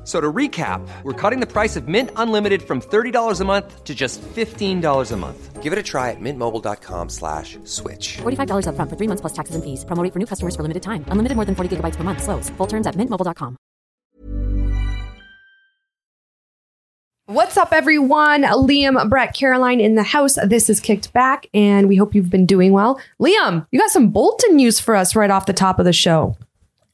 F- So to recap, we're cutting the price of Mint Unlimited from $30 a month to just $15 a month. Give it a try at mintmobile.com slash switch. $45 upfront for three months plus taxes and fees. Promo for new customers for limited time. Unlimited more than 40 gigabytes per month. Slows. Full terms at mintmobile.com. What's up, everyone? Liam, Brett, Caroline in the house. This is Kicked Back, and we hope you've been doing well. Liam, you got some Bolton news for us right off the top of the show.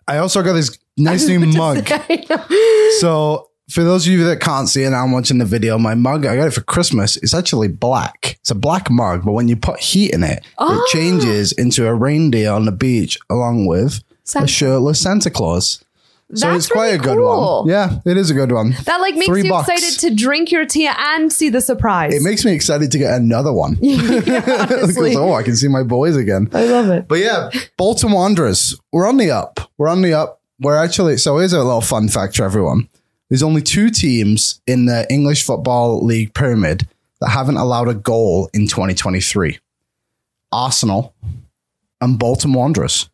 I also got this nice new mug. So for those of you that can't see it, I'm watching the video. My mug, I got it for Christmas. It's actually black. It's a black mug, but when you put heat in it, it changes into a reindeer on the beach along with Santa. a shirtless Santa Claus. So That's it's quite really a good cool. one. Yeah, it is a good one. That like makes Three you bucks. excited to drink your tea and see the surprise. It makes me excited to get another one. Because, honestly. oh, I can see my boys again. I love it. But yeah, Bolton Wanderers, we're on the up. We're on the up. We're actually, so here's a little fun fact for everyone. There's only two teams in the English Football League pyramid that haven't allowed a goal in 2023 Arsenal and Bolton Wanderers.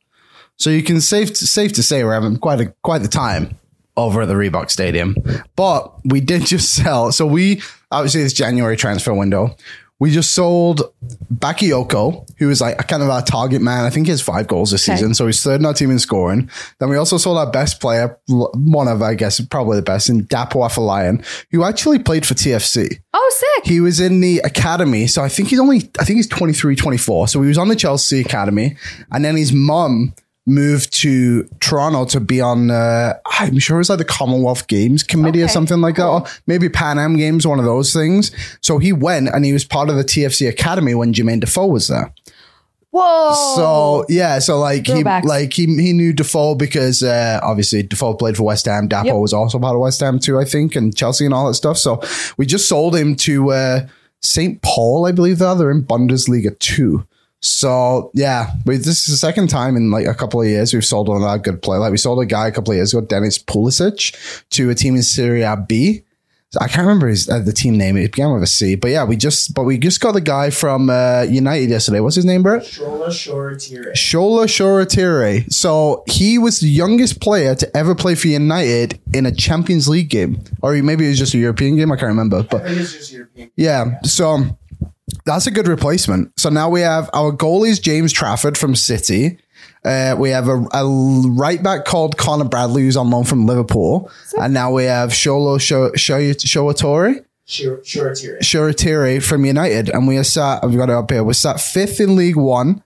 So you can safe safe to say we're having quite a quite the time over at the Reebok Stadium. But we did just sell. So we obviously this January transfer window. We just sold Bakayoko, who is like a kind of our target man. I think he has five goals this Okay. season, so he's third in our team in scoring. Then we also sold our best player, one of I guess probably the best, in Dapo Afolayan, who actually played for TFC. Oh, sick. He was in the academy. So I think he's only, I think he's 23, 24. So he was on the Chelsea academy. And then his mum moved to Toronto to be on, uh, I'm sure it was like the Commonwealth Games Committee or something like that. Or maybe Pan Am Games, one of those things. So he went and he was part of the TFC academy when Jermaine Defoe was there. Whoa. So yeah, so like he like he he knew Defoe because uh, obviously Defoe played for West Ham. Dapo Yep. was also part of West Ham too, I think, and Chelsea and all that stuff. So we just sold him to uh, St. Pauli, I believe. They're they're in Bundesliga two. So yeah, we, this is the second time in like a couple of years we've sold one of our good player. Like we sold a guy a couple of years ago, Dennis Politic, to a team in Serie B. I can't remember his uh, the team name. It began with a C. But yeah, we just but we just got the guy from uh, United yesterday. What's his name, Brett? Shola Shoretire. Shola Shoretire. So he was the youngest player to ever play for United in a Champions League game, or maybe it was just a European game. I can't remember, I but think it's just European. yeah. So that's a good replacement. So now we have our goalie is James Trafford from City. Uh, we have a, a right back called Connor Bradley, who's on loan from Liverpool, and now we have Sholo Shoatori. Shoretire. Shoratiri from United, and we are sat. I've got it up here. We're sat fifth in League One,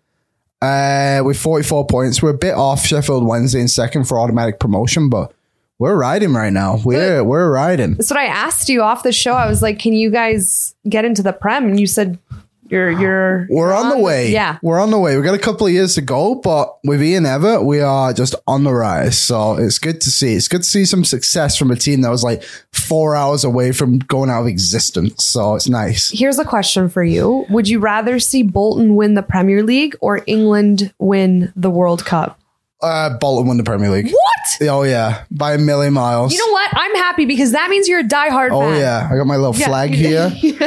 uh, with forty-four points. We're a bit off Sheffield Wednesday in second for automatic promotion, but we're riding right now. We're we're riding. That's what I asked you off the show. I was like, "Can you guys get into the prem?" And you said, "You're you're We're on the way. Yeah, we're on the way. We've got a couple of years to go, but with Ian Evatt, we are just on the rise. So it's good to see. It's good to see some success from a team that was like four hours away from going out of existence. So it's nice. Here's a question for you: Would you rather see Bolton win the Premier League or England win the World Cup? Uh, Bolton win the Premier League. What? Oh yeah, by a million miles. You know what? I'm happy because that means you're a diehard Oh fan. yeah, I got my little Yeah. flag here. Put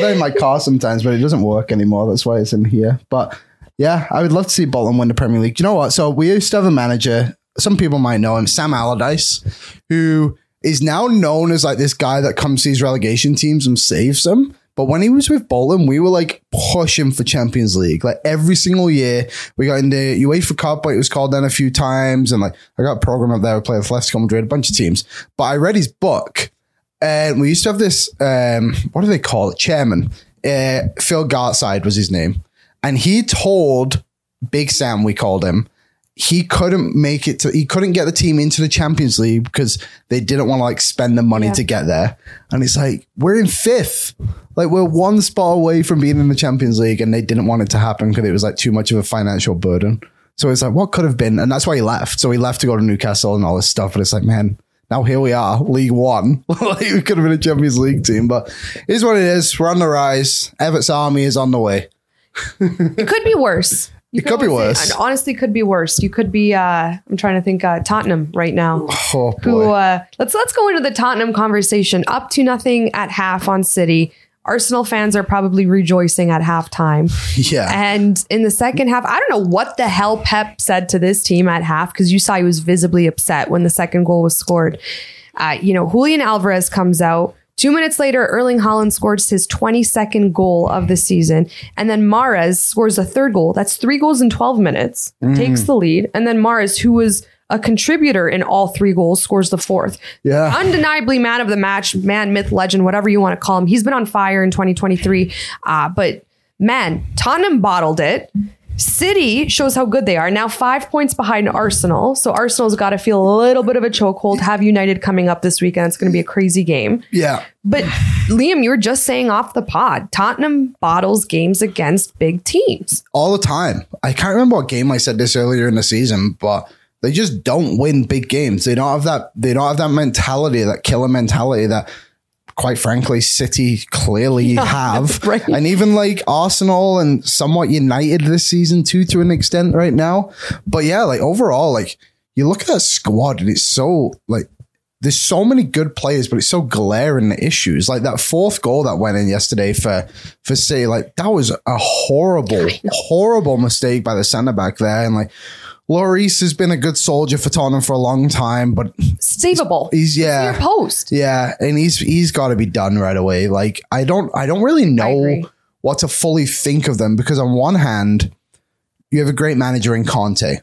that in my car sometimes, but it doesn't work anymore. That's why it's in here. But yeah, I would love to see Bolton win the Premier League. Do you know what? So we used to have a manager. Some people might know him, Sam Allardyce, who is now known as like this guy that comes to these relegation teams and saves them. But when he was with Bolton, we were like pushing for Champions League. Like every single year, we got in the UEFA Cup, but it was called then a few times. And like I got a program up there, we played with Atletico Madrid, a bunch of teams. But I read his book, and we used to have this, um, what do they call it? Chairman. Uh, Phil Gartside was his name. And he told Big Sam, we called him, he couldn't make it to he couldn't get the team into the Champions League because they didn't want to like spend the money Yeah. to get there. And it's like we're in fifth. Like we're one spot away from being in the Champions League and they didn't want it to happen because it was like too much of a financial burden. So it's like what could have been and that's why he left. So he left to go to Newcastle and all this stuff. But it's like, man, now here we are, League One. like we could have been a Champions League team, but it is what it is. We're on the rise. Evatt's army is on the way. It could be worse. You It could be worse. it honestly, could be worse. You could be. Uh, I'm trying to think. Uh, Tottenham right now. Oh Who? boy. Uh, let's let's go into the Tottenham conversation. Up to nothing at half on City. Arsenal fans are probably rejoicing at halftime. yeah. And in the second half, I don't know what the hell Pep said to this team at half because you saw he was visibly upset when the second goal was scored. Uh, you know, Julian Alvarez comes out. Two minutes later, Erling Haaland scores his 22nd goal of the season. And then Mahrez scores a third goal. That's three goals in 12 minutes, takes the lead. And then Mahrez, who was a contributor in all three goals, scores the fourth. Yeah. Undeniably man of the match, man, myth, legend, whatever you want to call him. He's been on fire in 2023. Uh, but man, Tottenham bottled it. City shows how good they are. Now five points behind Arsenal. So Arsenal's got to feel a little bit of a chokehold. Have United coming up this weekend. It's going to be a crazy game. yeah. But Liam, you were just saying off the pod, Tottenham bottles games against big teams. all the time. I can't remember what game I said this earlier in the season, but they just don't win big games. They don't have that. They don't have that mentality, that killer mentality that, quite frankly, City clearly have. right. And even like Arsenal and somewhat United this season too, to an extent right now. But yeah, like overall, like you look at that squad and it's so like. There's so many good players, but it's so glaring the issues. Like that fourth goal that went in yesterday for for City, like that was a horrible, horrible mistake by the centre back there. And like Lloris has been a good soldier for Tottenham for a long time, but Savable. he's yeah, Your post. yeah, and he's he's got to be done right away. Like I don't I don't really know what to fully think of them because on one hand, you have a great manager in Conte.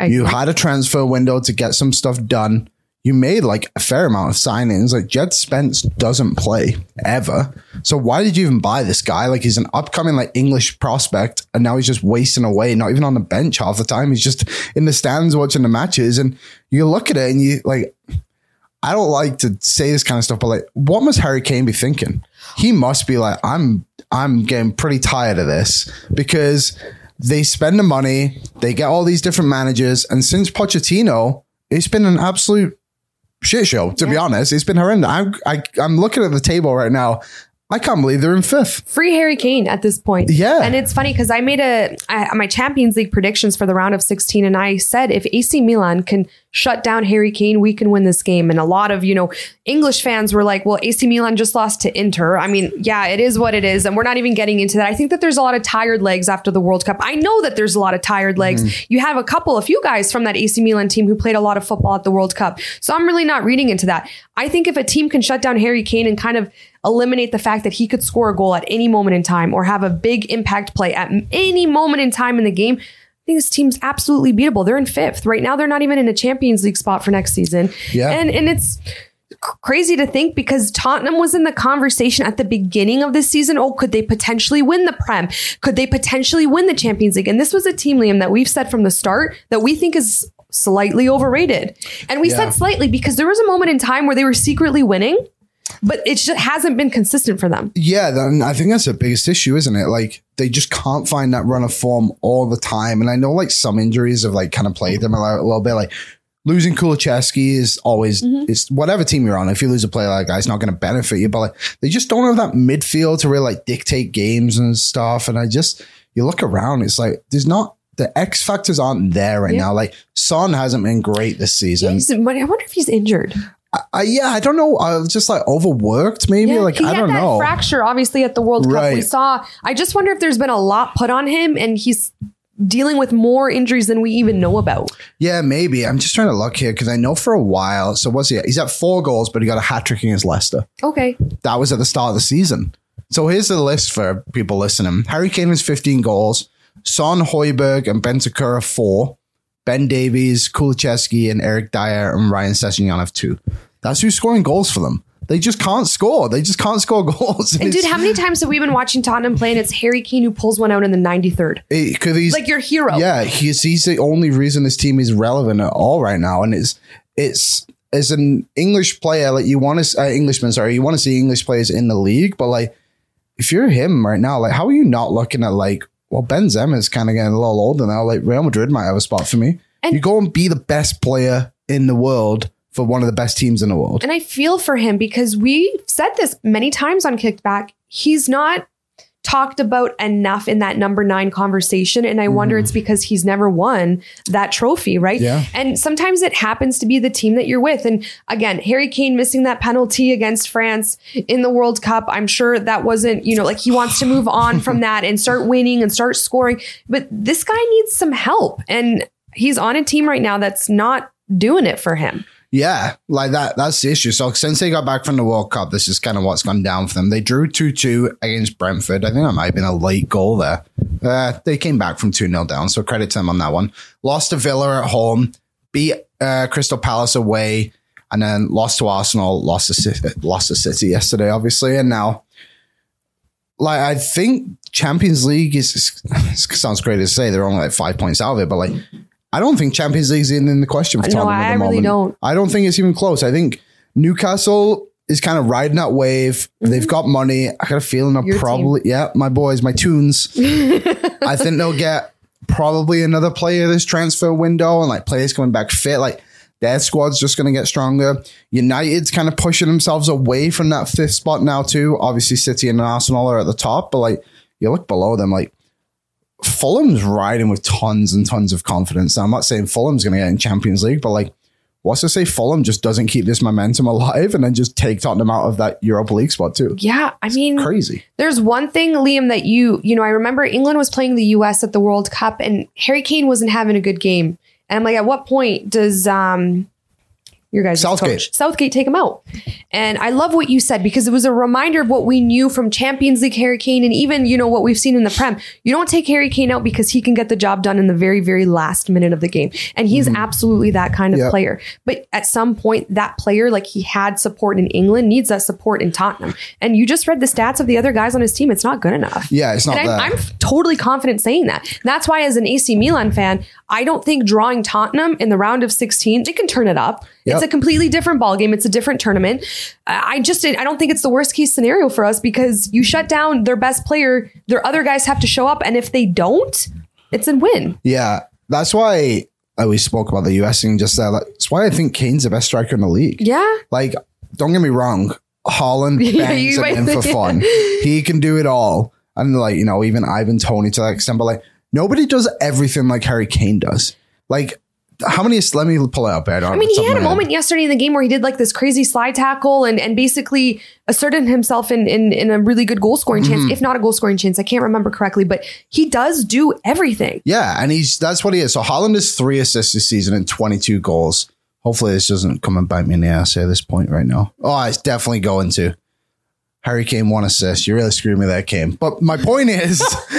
I you agree. had a transfer window to get some stuff done. You made like a fair amount of signings. Like Jed Spence doesn't play ever. So why did you even buy this guy? Like he's an upcoming like English prospect and now he's just wasting away, not even on the bench half the time. He's just in the stands watching the matches and you look at it and you like I don't like to say this kind of stuff, but like, what must Harry Kane be thinking? He must be like, I'm, I'm getting pretty tired of this because they spend the money, they get all these different managers, and since Pochettino, it's been an absolute shit show. To be honest, it's been horrendous. I'm, I, I'm looking at the table right now. I can't believe they're in fifth. free Harry Kane at this point. Yeah. And it's funny because I made a I, my Champions League predictions for the round of 16 and I said if AC Milan can shut down Harry Kane, we can win this game. And a lot of, you know, English fans were like, well, AC Milan just lost to Inter. I mean, yeah, it is what it is. And we're not even getting into that. I think that there's a lot of tired legs after the World Cup. I know that there's a lot of tired legs. Mm-hmm. You have a couple, a few guys from that AC Milan team who played a lot of football at the World Cup. So I'm really not reading into that. I think if a team can shut down Harry Kane and kind of eliminate the fact that he could score a goal at any moment in time or have a big impact play at any moment in time in the game. I think this team's absolutely beatable. They're in fifth right now. They're not even in a Champions League spot for next season. Yeah. and and it's crazy to think because Tottenham was in the conversation at the beginning of this season. Oh, could they potentially win the Prem? Could they potentially win the Champions League? And this was a team, Liam, that we've said from the start that we think is slightly overrated. And we Yeah. said slightly because there was a moment in time where they were secretly winning. But it just hasn't been consistent for them. Yeah, then I think that's the biggest issue, isn't it? Like they just can't find that run of form all the time. And I know like some injuries have like kind of played them a, little bit. Like losing Kulusevski is always mm-hmm. it's whatever team you're on. If you lose a player like that, it's not going to benefit you. But like they just don't have that midfield to really like dictate games and stuff. And I just you look around, it's like there's not the X factors aren't there right Yeah. now. Like Son hasn't been great this season. He's- I wonder if he's injured. I, yeah, I don't know. I was just like overworked, maybe. like he I had don't that know. fracture, obviously, at the World Cup. We saw. I just wonder if there's been a lot put on him, and he's dealing with more injuries than we even know about. Yeah, maybe. I'm just trying to look here because I know for a while. So what's he? At? He's at four goals, but he got a hat trick against Leicester. Okay, That was at the start of the season. So here's the list for people listening. Harry Kane has 15 goals. Son Højbjerg and Bentancur four. Ben Davies, Kulusevski, and Eric Dier and Ryan Sessegnon two. That's who's scoring goals for them. they just can't score. They just can't score goals. And dude, how many times have we been watching Tottenham play and it's Harry Kane who pulls one out in the 93rd? because he's Like your hero. Yeah, he's he's the only reason this team is relevant at all right now, and it's it's as an English player, like you want to uh, Englishman, sorry, you want to see English players in the league, but like if you're him right now, like how are you not looking at like well Benzema is kind of getting a little older now, like Real Madrid might have a spot for me. And- you go and be the best player in the world for one of the best teams in the world. And I feel for him because we said this many times on Kicked Back. He's not talked about enough in that number nine conversation. And I wonder it's because he's never won that trophy, right? Mm-hmm. Yeah. And sometimes it happens to be the team that you're with. And again, Harry Kane missing that penalty against France in the World Cup. I'm sure that wasn't, you know, like he wants to move on from that and start winning and start scoring. But this guy needs some help. And he's on a team right now that's not doing it for him. Yeah, like that. That's the issue. So since they got back from the World Cup, this is kind of what's gone down for them. They drew 2 2 against Brentford. I think that might have been a late goal there. Uh, they came back from 2 0 down. So credit to them on that one. Lost to Villa at home, beat uh, Crystal Palace away, and then lost to Arsenal, lost to, lost to City yesterday, obviously. And now, like, I think Champions League is, sounds great to say they're only like five points out of it, but like, I don't think Champions League's even in the question for No, Tottenham at I really moment. don't. I don't think it's even close. I think Newcastle is kind of riding that wave. They've got money. I got a feeling they'll Mm-hmm. Your probably, yeah, my boys, my tunes. I think they'll get probably another player this transfer window and like players coming back fit. Like their squad's just going to get stronger. United's kind of pushing themselves away from that fifth spot now, too. Obviously, City and Arsenal are at the top, but like you look below them, like Fulham's riding with tons and tons of confidence. Now, I'm not saying Fulham's going to get in Champions League, but like, what's to say Fulham just doesn't keep this momentum alive and then just take Tottenham out of that Europa League spot too? Yeah. I mean, Crazy. There's one thing, Liam, that you, you know, I remember England was playing the US at the World Cup and Harry Kane wasn't having a good game. And I'm like, at what point does um your guys Southgate. coach Southgate take him out? And I love what you said because it was a reminder of what we knew from Champions League Harry Kane and even, you know, what we've seen in the Prem. You don't take Harry Kane out because he can get the job done in the very, very last minute of the game. And he's mm-hmm. absolutely that kind of Yep. player. But at some point, that player, like he had support in England, needs that support in Tottenham. And you just read the stats of the other guys on his team. It's not good enough. Yeah, it's not And I'm. I'm totally confident saying that. That's why, as an AC Milan fan, I don't think drawing Tottenham in the round of 16, they can turn it up. Yep. It's a completely different ballgame. It's a different tournament. I just, I don't think it's the worst case scenario for us because you shut down their best player, their other guys have to show up. And if they don't, it's a win. Yeah, that's why I always spoke about the US thing just there. Like, That's why I think Kane's the best striker in the league. Yeah. Like, don't get me wrong, Haaland bangs you him for fun. He can do it all. And like, you know, even Ivan Toney to that extent, but like nobody does everything like Harry Kane does. Like, how many is let me pull out. up. I mean, he had a moment yesterday in the game where he did like this crazy slide tackle and, and basically asserted himself in, in, in a really good goal scoring Mm-hmm. chance, if not a goal scoring chance. I can't remember correctly, but he does do everything. Yeah, and he's that's what he is. So Haaland is three assists this season and 22 goals. Hopefully this doesn't come and bite me in the ass at this point right now. Oh, it's definitely going to. Harry Kane one assist. You really screwed me there, Kane. But my point is,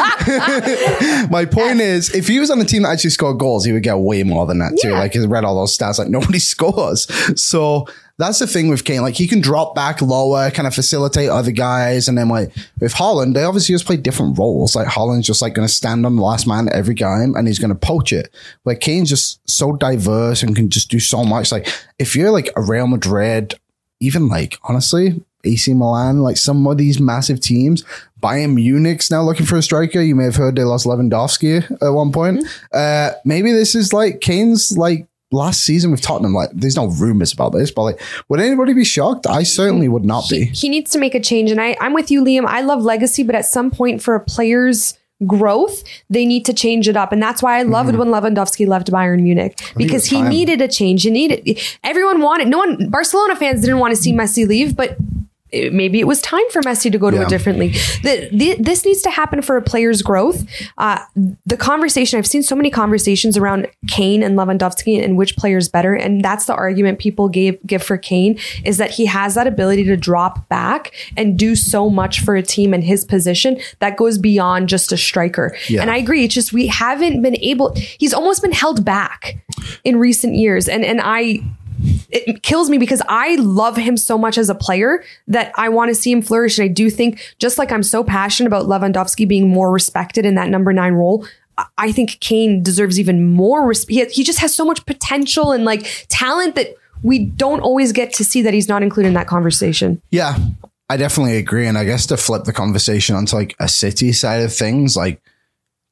my point is, if he was on a team that actually scored goals, he would get way more than that too. Yeah. Like he read all those stats, like nobody scores. So that's the thing with Kane. Like he can drop back lower, kind of facilitate other guys, and then like with Haaland, they obviously just play different roles. Like Haaland's just like going to stand on the last man every game, and he's going to poach it. Where Kane's just so diverse and can just do so much. Like if you're like a Real Madrid, even like honestly. AC Milan, like some of these massive teams. Bayern Munich's now looking for a striker. You may have heard they lost Lewandowski at one point. Uh, maybe this is like Kane's like last season with Tottenham. Like, there's no rumors about this, but like, would anybody be shocked? I certainly would not be. he needs to make a change. And I, I'm with you, Liam. I love legacy, but at some point for a player's growth, they need to change it up. And that's why I loved when Lewandowski left Bayern Munich because he needed a change. You needed everyone wanted no one Barcelona fans didn't want to see Messi leave, but maybe it was time for Messi to go to Yeah. a different league. The, the, this needs to happen for a player's growth. Uh, the conversation, I've seen so many conversations around Kane and Lewandowski and which player's better. And that's the argument people gave, give for Kane is that he has that ability to drop back and do so much for a team in his position that goes beyond just a striker. Yeah. And I agree. It's just we haven't been able, he's almost been held back in recent years. And, and I, it kills me because I love him so much as a player that I want to see him flourish. And I do think, just like I'm so passionate about Lewandowski being more respected in that number nine role, I- think Kane deserves even more respect. He just has so much potential and like talent that we don't always get to see that he's not included in that conversation. Yeah, I definitely agree. And I guess to flip the conversation onto like a city side of things, like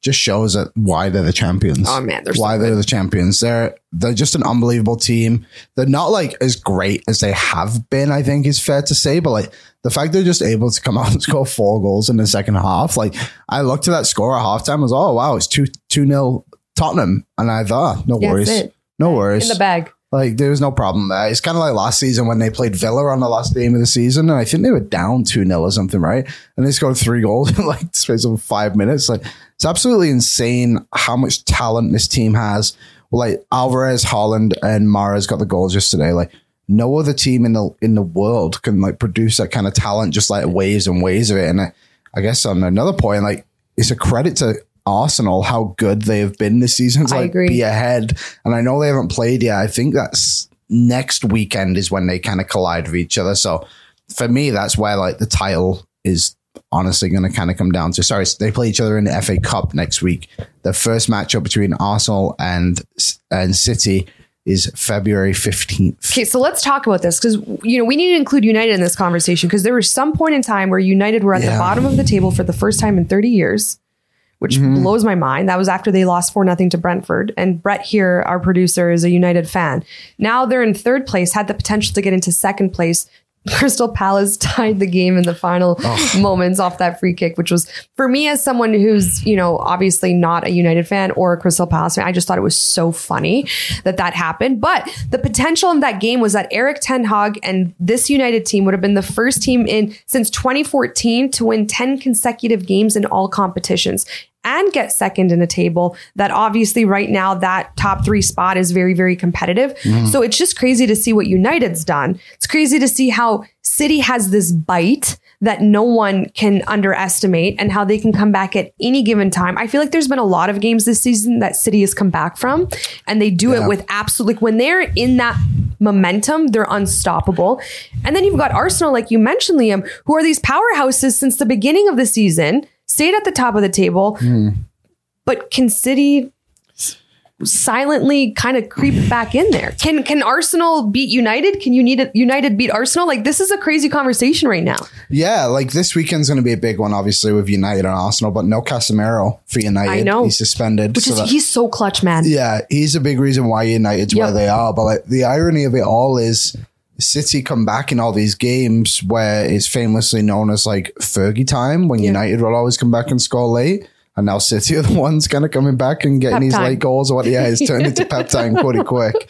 just shows that why they're the champions. Oh, man, they're so why they're the champions. They're they're just an unbelievable team. They're not like as great as they have been. I think is fair to say, but like the fact they're just able to come out and score four goals in the second half. Like I looked at that score at halftime, I was oh wow, it's two two nil Tottenham, and I thought oh, no Yeah, worries, no worries In the bag. Like there was no problem there. It's kind of like last season when they played Villa on the last game of the season, and I think they were down two 0 or something, right? And they scored three goals in like the space of five minutes. Like it's absolutely insane how much talent this team has. Like Alvarez, Haaland, and Mahrez got the goals yesterday. Like no other team in the in the world can like produce that kind of talent, just like waves and waves of it. And I, I guess on another point, like it's a credit to Arsenal how good they have been this season I like agree. be ahead. And I know they haven't played yet. I think that's next weekend is when they kind of collide with each other. So for me, that's where like the title is honestly going to kind of come down to. Sorry, they play each other in the FA Cup next week. The first matchup between Arsenal and and City is February fifteenth. Okay, so let's talk about this because you know we need to include United in this conversation because there was some point in time where United were at the bottom of the table for the first time in 30 years, which Mm-hmm. blows my mind. That was after they lost four nothing to Brentford, and Brett here, our producer, is a United fan. Now they're in third place, had the potential to get into second place. Crystal Palace tied the game in the final moments off that free kick, which was for me as someone who's, you know, obviously not a United fan or a Crystal Palace fan. I just thought it was so funny that that happened. But the potential in that game was that Erik Ten Hag and this United team would have been the first team in since 2014 to win 10 consecutive games in all competitions and get second in a table that obviously right now that top three spot is very very competitive. Mm-hmm. So it's just crazy to see what united's done. It's crazy to see how city has this bite that no one can underestimate and how they can come back at any given time. I feel like there's been a lot of games this season that city has come back from and they do it with absolute like when they're in that momentum they're unstoppable. And then you've got arsenal like you mentioned liam who are these powerhouses since the beginning of the season stayed at the top of the table hmm. but can City silently kind of creep back in there? Can can Arsenal beat United? Can you need United beat Arsenal? Like this is a crazy conversation right now. Yeah, like this weekend's going to be a big one, obviously with United and Arsenal, but no Casemiro for United. I know. he's suspended. Which so is that- he's so clutch, man. Yeah, he's a big reason why United's where they are. But like the irony of it all is City come back in all these games where it's famously known as like Fergie time when United will always come back and score late. And now City are the ones kind of coming back and getting Pep these time. late goals or what yeah, it's turned into pep time pretty quick.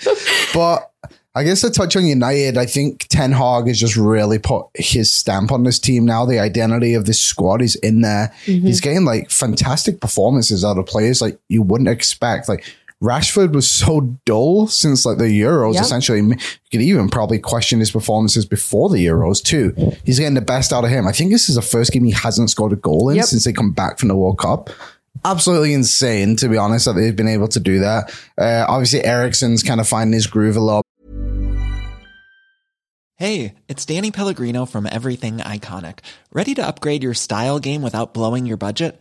But I guess to touch on United, I think Ten Hag has just really put his stamp on this team now. The identity of this squad is in there. Mm-hmm. He's getting like fantastic performances out of players like you wouldn't expect. Like Rashford was so dull since like the Euros. Yep. Essentially, you could even probably question his performances before the Euros too. He's getting the best out of him. I think this is the first game he hasn't scored a goal in Yep. since they come back from the World Cup. Absolutely insane, to be honest, that they've been able to do that. Uh, obviously, Ericsson's kind of finding his groove a lot. Hey, it's Danny Pellegrino from Everything Iconic. Ready to upgrade your style game without blowing your budget?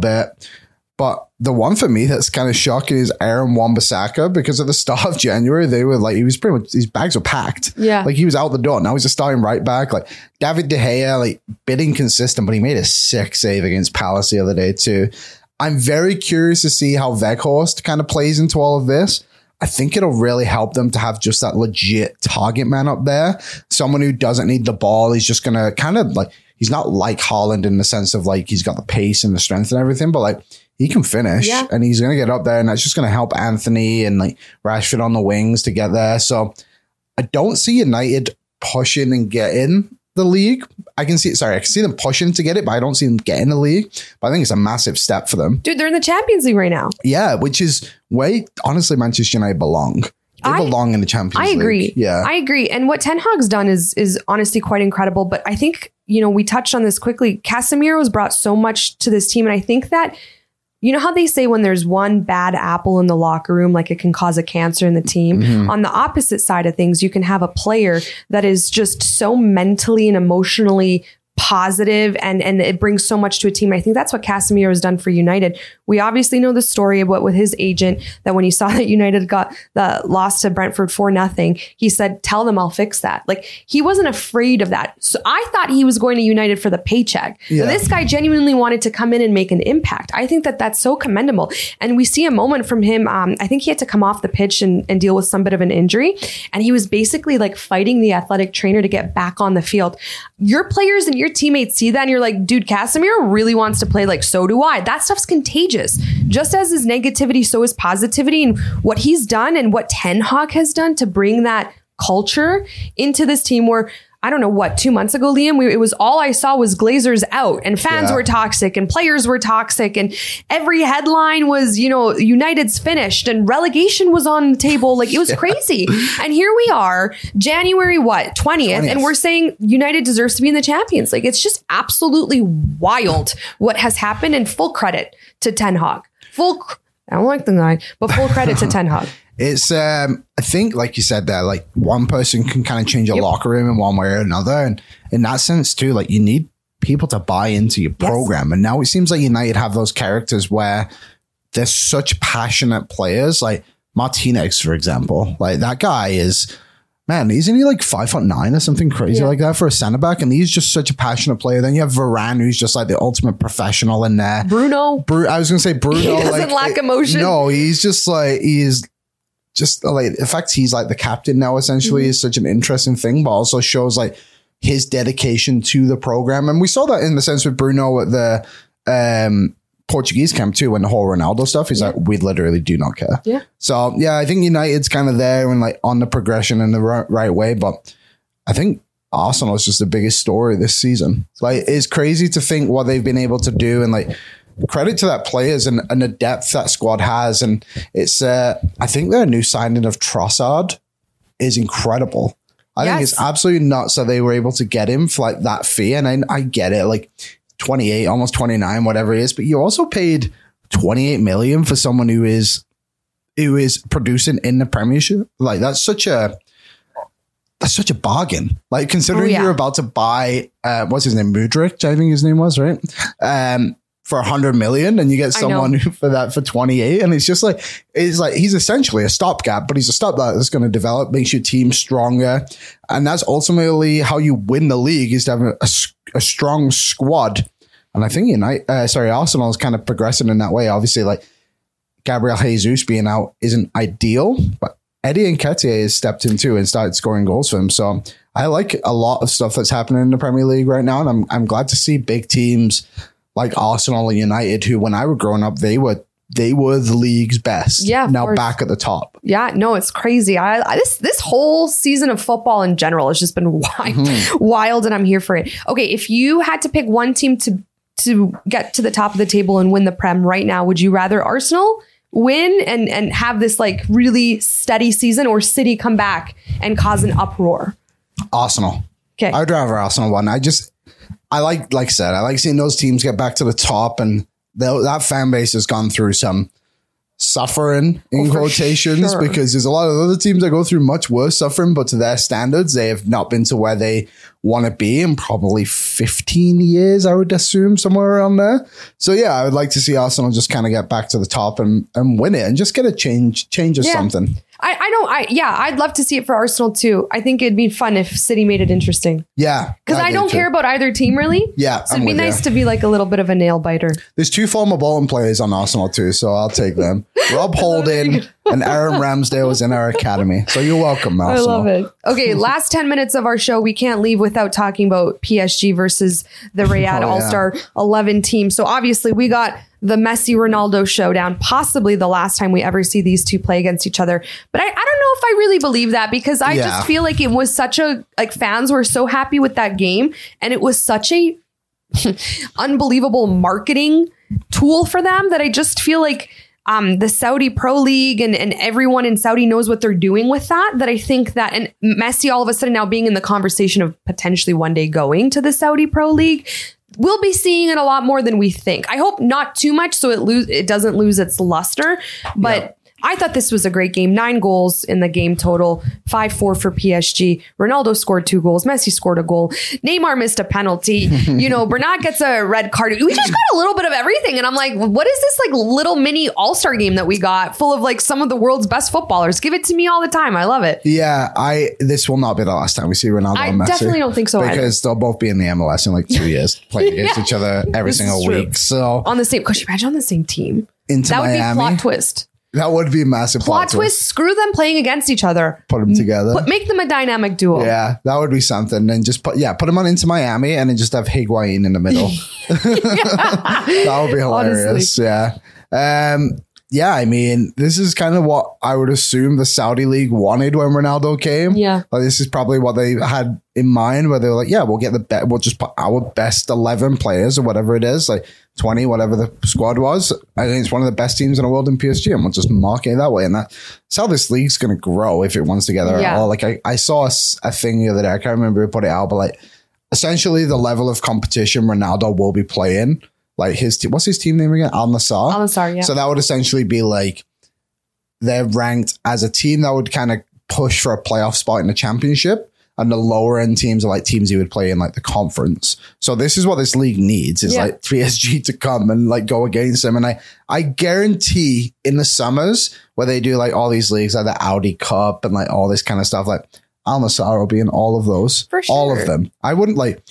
bit. But the one for me that's kind of shocking is Aaron Wan-Bissaka because at the start of January they were like he was pretty much his bags were packed. Yeah. like he was out the door. Now he's a starting right back. Like David De Gea, like bit inconsistent, but he made a sick save against Palace the other day too. I'm very curious to see how Weghorst kind of plays into all of this. I think it'll really help them to have just that legit target man up there. Someone who doesn't need the ball. He's just going to kind of like, he's not like Haaland in the sense of like he's got the pace and the strength and everything, but like he can finish Yeah. and he's going to get up there and that's just going to help Antony and like Rashford on the wings to get there. So I don't see United pushing and getting the league. I can see, sorry, I can see them pushing to get it, but I don't see them getting the league. But I think it's a massive step for them. Dude, they're in the Champions League right now. Yeah, which is where honestly Manchester United belong. They I- belong in the Champions I League. agree. Yeah. I agree. And what Ten Hag's done is is honestly quite incredible. But I think, you know, we touched on this quickly. Casemiro's brought so much to this team. And I think that, you know how they say when there's one bad apple in the locker room, like it can cause a cancer in the team? Mm-hmm. On the opposite side of things, you can have a player that is just so mentally and emotionally positive and and it brings so much to a team. I think that's what Casemiro has done for United. We obviously know the story of what with his agent that when he saw that United got the loss to Brentford for nothing, he said, "Tell them I'll fix that." Like he wasn't afraid of that. So I thought he was going to United for the paycheck. Yeah. This guy genuinely wanted to come in and make an impact. I think that that's so commendable. And we see a moment from him. Um, I think he had to come off the pitch and, and deal with some bit of an injury, and he was basically like fighting the athletic trainer to get back on the field. Your players and your teammates see that, and you're like, dude, Casemiro really wants to play. Like, so do I. That stuff's contagious. Just as is negativity, so is positivity. And what he's done and what Ten Hag has done to bring that culture into this team where I don't know what, two months ago, Liam, we, it was all I saw was Glazers out and fans Yeah. were toxic and players were toxic and every headline was, you know, United's finished and relegation was on the table. Like it was crazy. And here we are, January what, 20th, and we're saying United deserves to be in the Champions League. It's just absolutely wild what has happened and full credit to Ten Hag. Full, I don't like the guy, but full credit to Ten Hag. It's um I think like you said there, like one person can kind of change a locker room in one way or another. And in that sense too, like you need people to buy into your Yes. program. And now it seems like United have those characters where they're such passionate players, like Martinez, for example. Like that guy is man, isn't he like five foot nine or something crazy Yeah. like that for a centre back? And he's just such a passionate player. Then you have Varane, who's just like the ultimate professional in there. Bruno, Bru- I was gonna say Bruno. He doesn't like, lack emotion. No, he's just like he's just like the fact he's like the captain now essentially Mm-hmm. is such an interesting thing, but also shows like his dedication to the program. And we saw that in the sense with Bruno at the um Portuguese camp too, when the whole Ronaldo stuff. He's like, we literally do not care. Yeah. So yeah, I think United's kind of there and like on the progression in the right, right way, but I think Arsenal is just the biggest story this season. Like it's crazy to think what they've been able to do and like credit to that players and, and the depth that squad has. And it's uh I think their new signing of Trossard is incredible. I think it's absolutely nuts that they were able to get him for like that fee. And I, I get it, like 28, almost 29, whatever it is, but you also paid 28 million for someone who is who is producing in the premiership. Like that's such a that's such a bargain. Like considering Oh, yeah. you're about to buy uh what's his name? Mudryk, I think his name was, right? Um for a hundred million and you get someone for that for 28 and it's just like it's like he's essentially a stopgap but he's a stopgap that's going to develop makes your team stronger. And that's ultimately how you win the league is to have a a strong squad. And I think United uh, sorry Arsenal is kind of progressing in that way. Obviously like Gabriel Jesus being out isn't ideal, but Eddie and Nketiah has stepped in too and started scoring goals for him. So I like a lot of stuff that's happening in the Premier League right now, and I'm I'm glad to see big teams like Arsenal and United, who when I was growing up, they were they were the league's best. Yeah, now course. back at the top. Yeah, no, it's crazy. I, I this this whole season of football in general has just been wild, mm-hmm. wild, and I'm here for it. Okay, if you had to pick one team to to get to the top of the table and win the Prem right now, would you rather Arsenal win and and have this like really steady season, or City come back and cause an uproar? Arsenal. Okay, I'd rather Arsenal one. I just, I like, like I said, I like seeing those teams get back to the top, and that fan base has gone through some suffering in Oh, quotations sure. because there's a lot of other teams that go through much worse suffering, but to their standards, they have not been to where they want to be in probably 15 years, I would assume, somewhere around there. So yeah, I would like to see Arsenal just kind of get back to the top and, and win it and just get a change, change of Yeah. something. I, I don't. I yeah, I'd love to see it for Arsenal too. I think it'd be fun if City made it interesting Yeah. because I do don't too. care about either team really. Yeah, so I'm it'd be nice you. to be like a little bit of a nail biter. There's two former Bolton players on Arsenal too, so I'll take them. Rob Holding and Aaron Ramsdale was in our academy, so you're welcome, I love it. Okay, last 10 minutes of our show, we can't leave without talking about PSG versus the Riyadh Oh, yeah. All Star 11 team. So obviously, we got the Messi Ronaldo showdown, possibly the last time we ever see these two play against each other. But I, I don't know if I really believe that because I Yeah. just feel like it was such a, like, fans were so happy with that game and it was such a unbelievable marketing tool for them that I just feel like um, the Saudi Pro League and, and everyone in Saudi knows what they're doing with that. That I think that, and Messi all of a sudden now being in the conversation of potentially one day going to the Saudi Pro League, we'll be seeing it a lot more than we think. I hope not too much so it lose it doesn't lose its luster, but. I thought this was a great game. Nine goals in the game total, 5 4 for PSG. Ronaldo scored two goals. Messi scored a goal. Neymar missed a penalty. you know, Bernat gets a red card. We just got a little bit of everything. And I'm like, what is this like little mini all star game that we got full of like some of the world's best footballers? Give it to me all the time. I love it. Yeah, I this will not be the last time we see Ronaldo I and Messi. definitely don't think so either. because they'll both be in the MLS in like two years, playing against Yeah. each other every This single week. So On the same, could you imagine on the same team? into that would Miami, be plot twist. That would be a massive Plot, twist. Screw them playing against each other. Put them together. Put, make them a dynamic duo. yeah, that would be something. And just put yeah, put them on Inter Miami and then just have Higuain in the middle. that would be hilarious. Yeah. Um, yeah, I mean, this is kind of what I would assume the Saudi league wanted when Ronaldo came. Yeah. like this is probably what they had in mind, where they were like, "Yeah, we'll get the be- we'll just put our best eleven players or whatever it is, like twenty, whatever the squad was. I think it's one of the best teams in the world in PSG, and we'll just mark it that way. And that's how this league's going to grow if it wants together Yeah. at all. Like I, I saw a thing the other day. I can't remember who put it out, but like essentially the level of competition Ronaldo will be playing. Like his team, what's his team name again? Al Nassr. Al Nassr, yeah. So that would essentially be like they're ranked as a team that would kind of push for a playoff spot in the championship. And the lower end teams are like teams you would play in like the conference. So this is what this league needs is Yeah. like PSG to come and like go against them. And I, I guarantee in the summers where they do like all these leagues like the Audi Cup and like all this kind of stuff, like Al Nassr will be in all of those. For All of them. I wouldn't like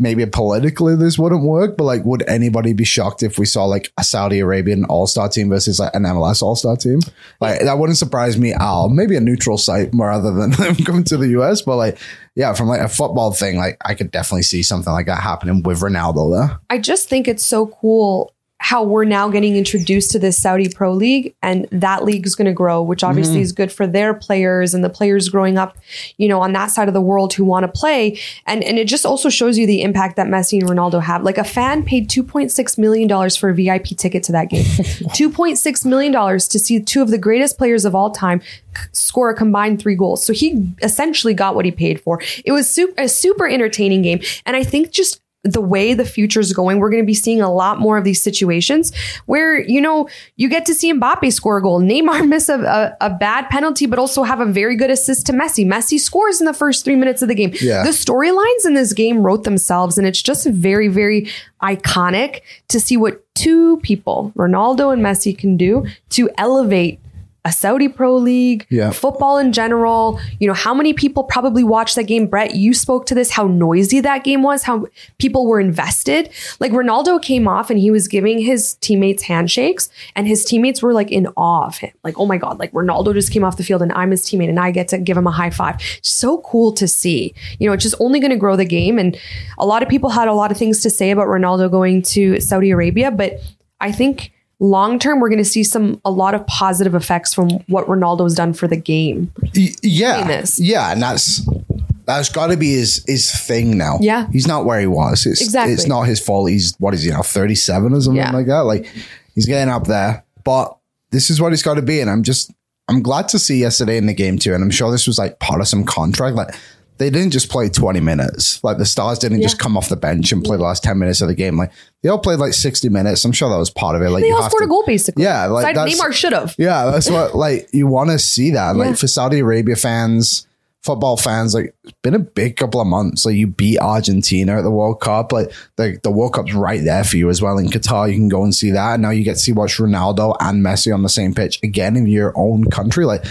maybe politically this wouldn't work, but like, would anybody be shocked if we saw like a Saudi Arabian All Star team versus like an MLS All Star team? Like, that wouldn't surprise me at all. Maybe a neutral site more other than them coming to the US, but like, yeah, from like a football thing, like I could definitely see something like that happening with Ronaldo there. I just think it's so cool how we're now getting introduced to this Saudi Pro League and that league is going to grow, which obviously Mm-hmm. is good for their players and the players growing up, you know, on that side of the world who want to play. And and it just also shows you the impact that Messi and Ronaldo have. Like a fan paid $2.6 million for a VIP ticket to that game. $2.6 million to see two of the greatest players of all time score a combined three goals. So he essentially got what he paid for. It was super, a super entertaining game. And I think just the way the future is going, we're going to be seeing a lot more of these situations where, you know, you get to see Mbappe score a goal, Neymar miss a, a, a bad penalty, but also have a very good assist to Messi. Messi scores in the first three minutes of the game. Yeah. The storylines in this game wrote themselves, and it's just very, very iconic to see what two people, Ronaldo and Messi, can do to elevate a Saudi Pro League, Yeah. football in general. You know, how many people probably watched that game? Brett, you spoke to this, how noisy that game was, how people were invested. Like Ronaldo came off and he was giving his teammates handshakes, and his teammates were like in awe of him. Like, oh my God, like Ronaldo just came off the field and I'm his teammate and I get to give him a high five. So cool to see. You know, it's just only going to grow the game. And a lot of people had a lot of things to say about Ronaldo going to Saudi Arabia, but I think long term, we're going to see some a lot of positive effects from what Ronaldo's done for the game. Yeah, yeah, and that's that's got to be his his thing now. Yeah. he's not where he was. It's Exactly. it's not his fault. He's what is he now thirty seven or something Yeah. like that. Like he's getting up there, but this is what he's got to be. And I'm just I'm glad to see yesterday in the game too. And I'm sure this was like part of some contract. Like they didn't just play 20 minutes. Like the stars didn't just come off the bench and play the last 10 minutes of the game. Like they all played like 60 minutes. I'm sure that was part of it. Like They all scored to- a goal basically. Yeah, like that's- Neymar should have. yeah, that's what like you want to see that. Like Yeah. for Saudi Arabia fans, football fans, like it's been a big couple of months. Like you beat Argentina at the World Cup. Like the, the World Cup's right there for you as well. In Qatar, you can go and see that. And now you get to see watch Ronaldo and Messi on the same pitch again in your own country. Like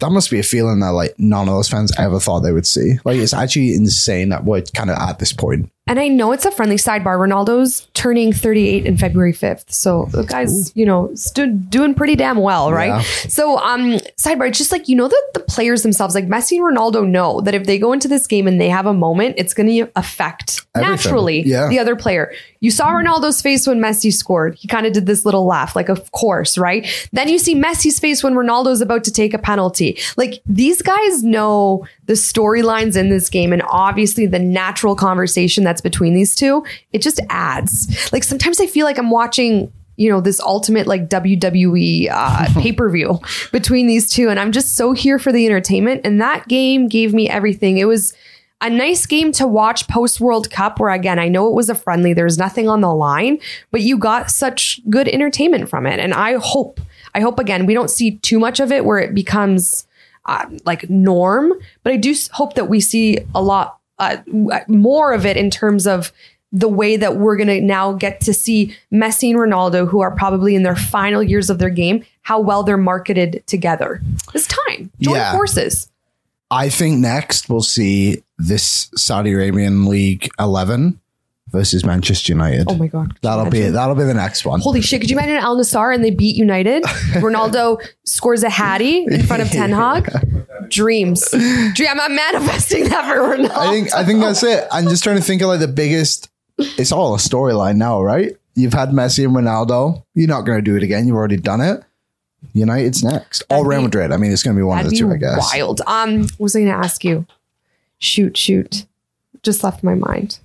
that must be a feeling that like none of those fans ever thought they would see. Like it's actually insane that we're kind of at this point. And I know it's a friendly sidebar. Ronaldo's turning 38 in February 5th. So the guy's, you know, stood doing pretty damn well, right? Yeah. So um sidebar, it's just like you know that the players themselves, like Messi and Ronaldo know that if they go into this game and they have a moment, it's gonna affect Everything. naturally Yeah. the other player. You saw Ronaldo's face when Messi scored. He kind of did this little laugh, like, of course, right? Then you see Messi's face when Ronaldo's about to take a penalty. Like these guys know the storylines in this game and obviously the natural conversation that's between these two. It just adds. Like sometimes I feel like I'm watching you know this ultimate like WWE uh, pay per view between these two, and I'm just so here for the entertainment. And that game gave me everything. It was a nice game to watch post World Cup, where again, I know it was a friendly, there's nothing on the line, but you got such good entertainment from it. And I hope, I hope again, we don't see too much of it where it becomes uh, like norm, but I do hope that we see a lot uh, more of it in terms of the way that we're going to now get to see Messi and Ronaldo, who are probably in their final years of their game, how well they're marketed together. It's time. Join Yeah. forces. I think next we'll see this Saudi Arabian League 11 versus Manchester United. Oh my God. That'll be imagine? that'll be the next one. Holy shit, could you imagine Al Nassr and they beat United? Ronaldo scores a hattie in front of Ten Hag. Dreams. Dream. I'm manifesting that for Ronaldo. I think I think that's it. I'm just trying to think of like the biggest. It's all a storyline now, right? You've had Messi and Ronaldo. You're not going to do it again. You've already done it. United's next. Or That'd Real Madrid. I mean, it's going to be one of the two, I guess. wild. Um, what was I going to ask you? Shoot, shoot. Just left my mind.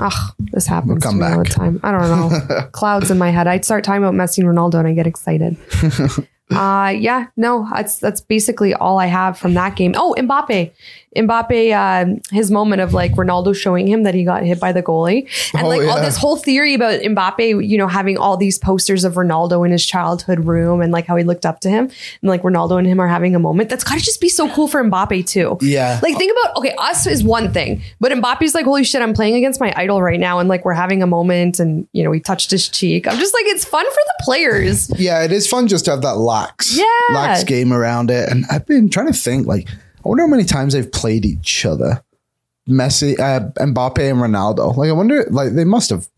Ugh, this happens We'll to me all the time. I don't know. Clouds in my head. I'd start talking about Messi and Ronaldo and I get excited. uh yeah, no, that's that's basically all I have from that game. Oh, Mbappe. Mbappe, uh, his moment of like Ronaldo showing him that he got hit by the goalie. And Oh, like all this whole theory about Mbappe, you know, having all these posters of Ronaldo in his childhood room and like how he looked up to him. And like Ronaldo and him are having a moment. That's gotta just be so cool for Mbappe too. Yeah. Like think about okay, us is one thing, but Mbappe's like, holy shit, I'm playing against my idol right now, and like we're having a moment, and you know, he touched his cheek. I'm just like, it's fun for the players. Yeah, it is fun just to have that lax, Yeah. lax game around it. And I've been trying to think, like, I wonder how many times they've played each other. Messi, uh, Mbappe, and Ronaldo. Like, I wonder, like, they must have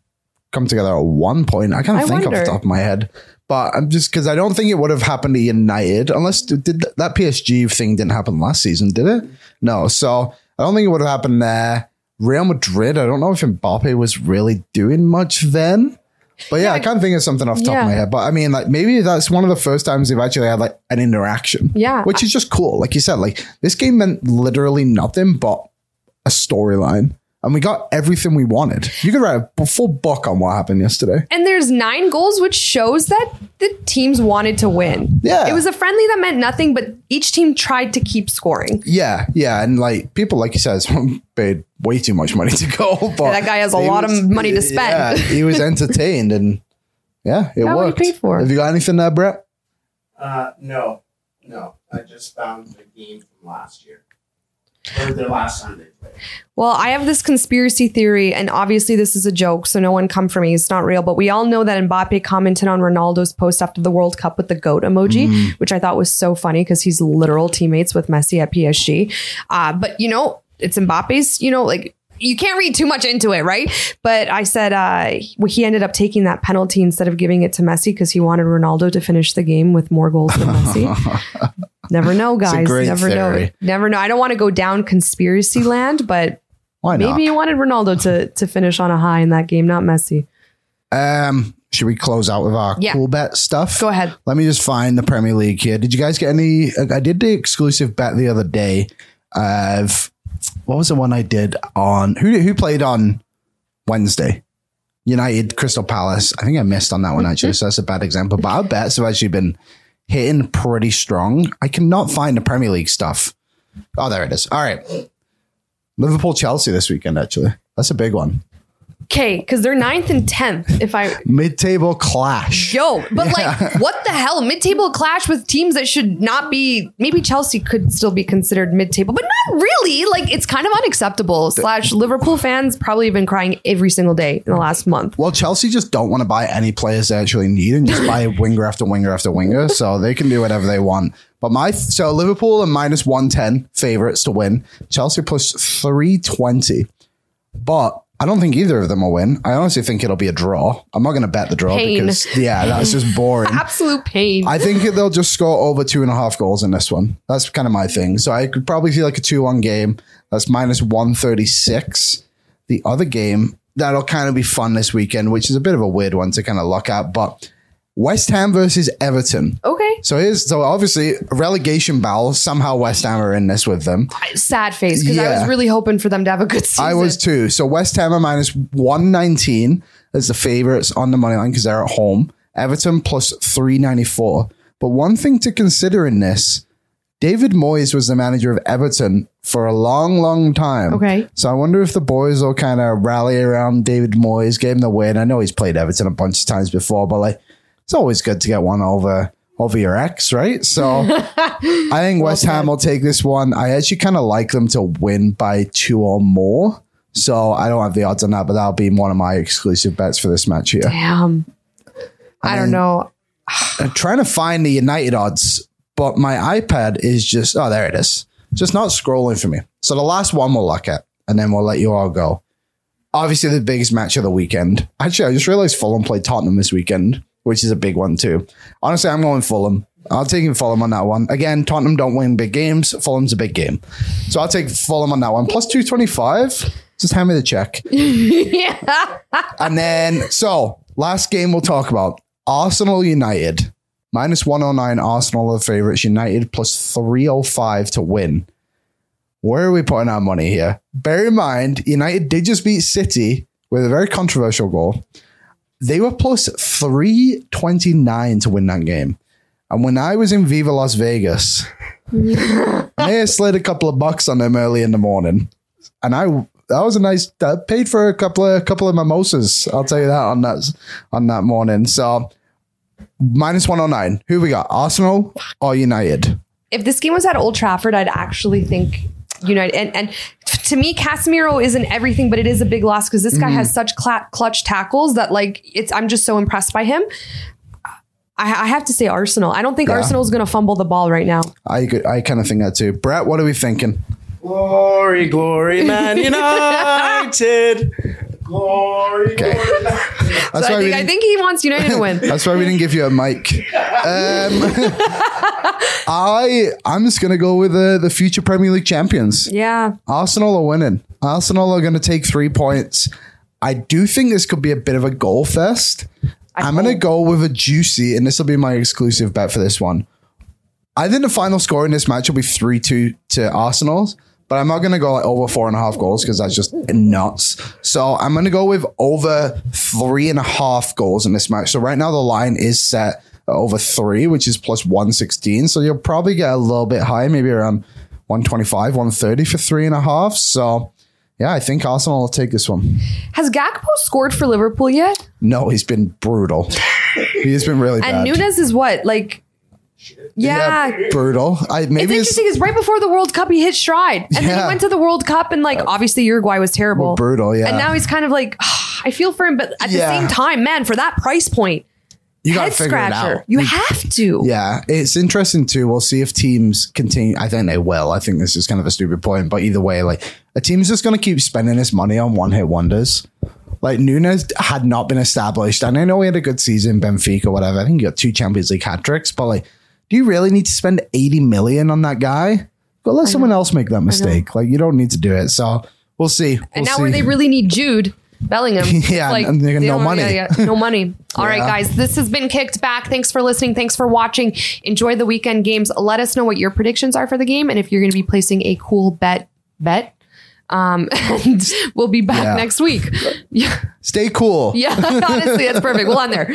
come together at one point. I can't I think off the top of my head, but I'm just because I don't think it would have happened to United unless did that PSG thing didn't happen last season, did it? No, so I don't think it would have happened there. Real Madrid, I don't know if Mbappe was really doing much then. But yeah, I can't think of something off the top Yeah. of my head. But I mean, like maybe that's one of the first times they've actually had like an interaction. Yeah. Which is just cool. Like you said, like this game meant literally nothing but a storyline. And we got everything we wanted. You could write a full book on what happened yesterday. And there's nine goals, which shows that the teams wanted to win. Yeah. It was a friendly that meant nothing, but each team tried to keep scoring. Yeah, yeah. And like people, like you said, paid way too much money to go. But Yeah, that guy has a he lot of money to spend. Yeah, he was entertained and yeah, it Got what he worked. paid for. Have you got anything there, Brett? Uh, no, no. I just found the game from last year. Or the last time they played. Well, I have this conspiracy theory, and obviously this is a joke, so no one come for me. It's not real, but we all know that Mbappe commented on Ronaldo's post after the World Cup with the goat emoji, which I thought was so funny because he's literal teammates with Messi at PSG. Uh, but you know, it's Mbappe's. You know, like you can't read too much into it, right? But I said uh, he ended up taking that penalty instead of giving it to Messi because he wanted Ronaldo to finish the game with more goals than Messi. Never know, guys. Never know. Never know. I don't want to go down conspiracy land, but Why not? maybe you wanted Ronaldo to to finish on a high in that game, not Messi. Um, should we close out with our Yeah. CoolBet stuff? Go ahead. Let me just find the Premier League here. Did you guys get any? I did the exclusive bet the other day of what was the one I did on who who played on Wednesday? United Crystal Palace. I think I missed on that one actually, so that's a bad example. But our bets have actually been hitting pretty strong. I cannot find the Premier League stuff. Oh, there it is. All right. Liverpool Chelsea this weekend, actually. That's a big one. Okay, because they're ninth and tenth. If I Mid table clash. yo, but like, what the hell? Mid-table clash with teams that should not be. Maybe Chelsea could still be considered mid-table, but not really. Like, it's kind of unacceptable. Slash, Liverpool fans probably have been crying every single day in the last month. Well, Chelsea just don't want to buy any players they actually need and just buy winger after winger after winger. So they can do whatever they want. But my so Liverpool are minus one ten favorites to win. Chelsea plus three twenty. But I don't think either of them will win. I honestly think it'll be a draw. I'm not going to bet the draw Pain. because yeah, that's just boring. Absolute pain. I think they'll just score over two and a half goals in this one. That's kind of my thing. So I could probably see like a 2 1 game. That's minus 136. The other game that'll kind of be fun this weekend, which is a bit of a weird one to kind of look at, but West Ham versus Everton. okay, So here's so obviously relegation battle. Somehow West Ham are in this with them. sad face because I was really hoping for them to have a good season. I was too. So West Ham are minus 119 as the favorites on the money line because they're at home. Everton plus 394. But one thing to consider in this, David Moyes was the manager of Everton for a long, long time. Okay. So I wonder if the boys will kind of rally around David Moyes, give him the win. I know he's played Everton a bunch of times before, but like it's always good to get one over over your ex, right? So I think West Ham will take this one. I actually kind of like them to win by two or more. So I don't have the odds on that, but that'll be one of my exclusive bets for this match here. Damn. I don't know. I'm trying to find the United odds, but my iPad is just oh there it is. Just not scrolling for me. So the last one we'll look at, and then we'll let you all go. Obviously, the biggest match of the weekend. Actually, I just realized Fulham played Tottenham this weekend, which is a big one too. Honestly, I'm going Fulham. I'll take him Fulham on that one. Again, Tottenham don't win big games. Fulham's a big game. So I'll take Fulham on that one. Plus 225. Just hand me the check. yeah. And then, so last game we'll talk about Arsenal United. Minus 109 Arsenal are the favorites. United plus 305 to win. Where are we putting our money here? Bear in mind, United did just beat City with a very controversial goal. They were plus 329 to win that game. And when I was in Viva Las Vegas, I slid a couple of bucks on them early in the morning. And I that was a nice that paid for a couple of couple of mimosas. I'll tell you that on that on that morning. So minus 109. Who we got? Arsenal or United? if this game was at Old Trafford, I'd actually think United. And, and to me, Casemiro isn't everything, but it is a big loss because this guy mm-hmm. has such cla- clutch tackles that like it's. I'm just so impressed by him. I, I have to say Arsenal. I don't think Yeah. Arsenal's going to fumble the ball right now. I could- I kind of think that too. Brett, what are we thinking? Glory, glory, man United. Glory, Okay. glory. That's So I think, I think he wants United to win. That's why we didn't give you a mic. Um, I I'm just gonna go with the the future Premier League champions. yeah. Arsenal are winning. Arsenal are going to take three points. I do think this could be a bit of a goal fest. I'm going to go with a juicy, and this will be my exclusive bet for this one. I think the final score in this match will be 3 2 to Arsenal, but I'm not going to go like over four and a half goals because that's just nuts. So I'm going to go with over three and a half goals in this match. So right now the line is set over three, which is plus 116. So you'll probably get a little bit higher, maybe around 125, 130 for three and a half. So yeah, I think Arsenal will take this one. Has Gakpo scored for Liverpool yet? No, he's been brutal. he's been really bad. And. Núñez is what? Like, yeah. brutal. I maybe It's it's, interesting because right before the World Cup, he hit stride, and then he went to the World Cup, and like uh, obviously Uruguay was terrible, Well, brutal, yeah. And now he's kind of like, I feel for him, but at Yeah. the same time, man, for that price point, you got to figure it out. you have to. Yeah, it's interesting too. We'll see if teams continue. I think they will. I think this is kind of a stupid point, but either way, like a team's just going to keep spending its money on one hit wonders. Like Núñez had not been established, and I know he had a good season, Benfica, whatever. I think he got two Champions League hat tricks, but like, do you really need to spend eighty million on that guy? But let someone else make that mistake. Like, you don't need to do it. So we'll see. And We'll now see. where they really need Jude, Bellingham. Yeah, and they no money. yeah, yeah, no money. All right, Yeah. guys, this has been kicked back. Thanks for listening. Thanks for watching. Enjoy the weekend games. Let us know what your predictions are for the game and if you're going to be placing a CoolBet. Bet. Um, and we'll be back next week. Yeah, Stay cool. yeah. Honestly, that's perfect. We'll end there.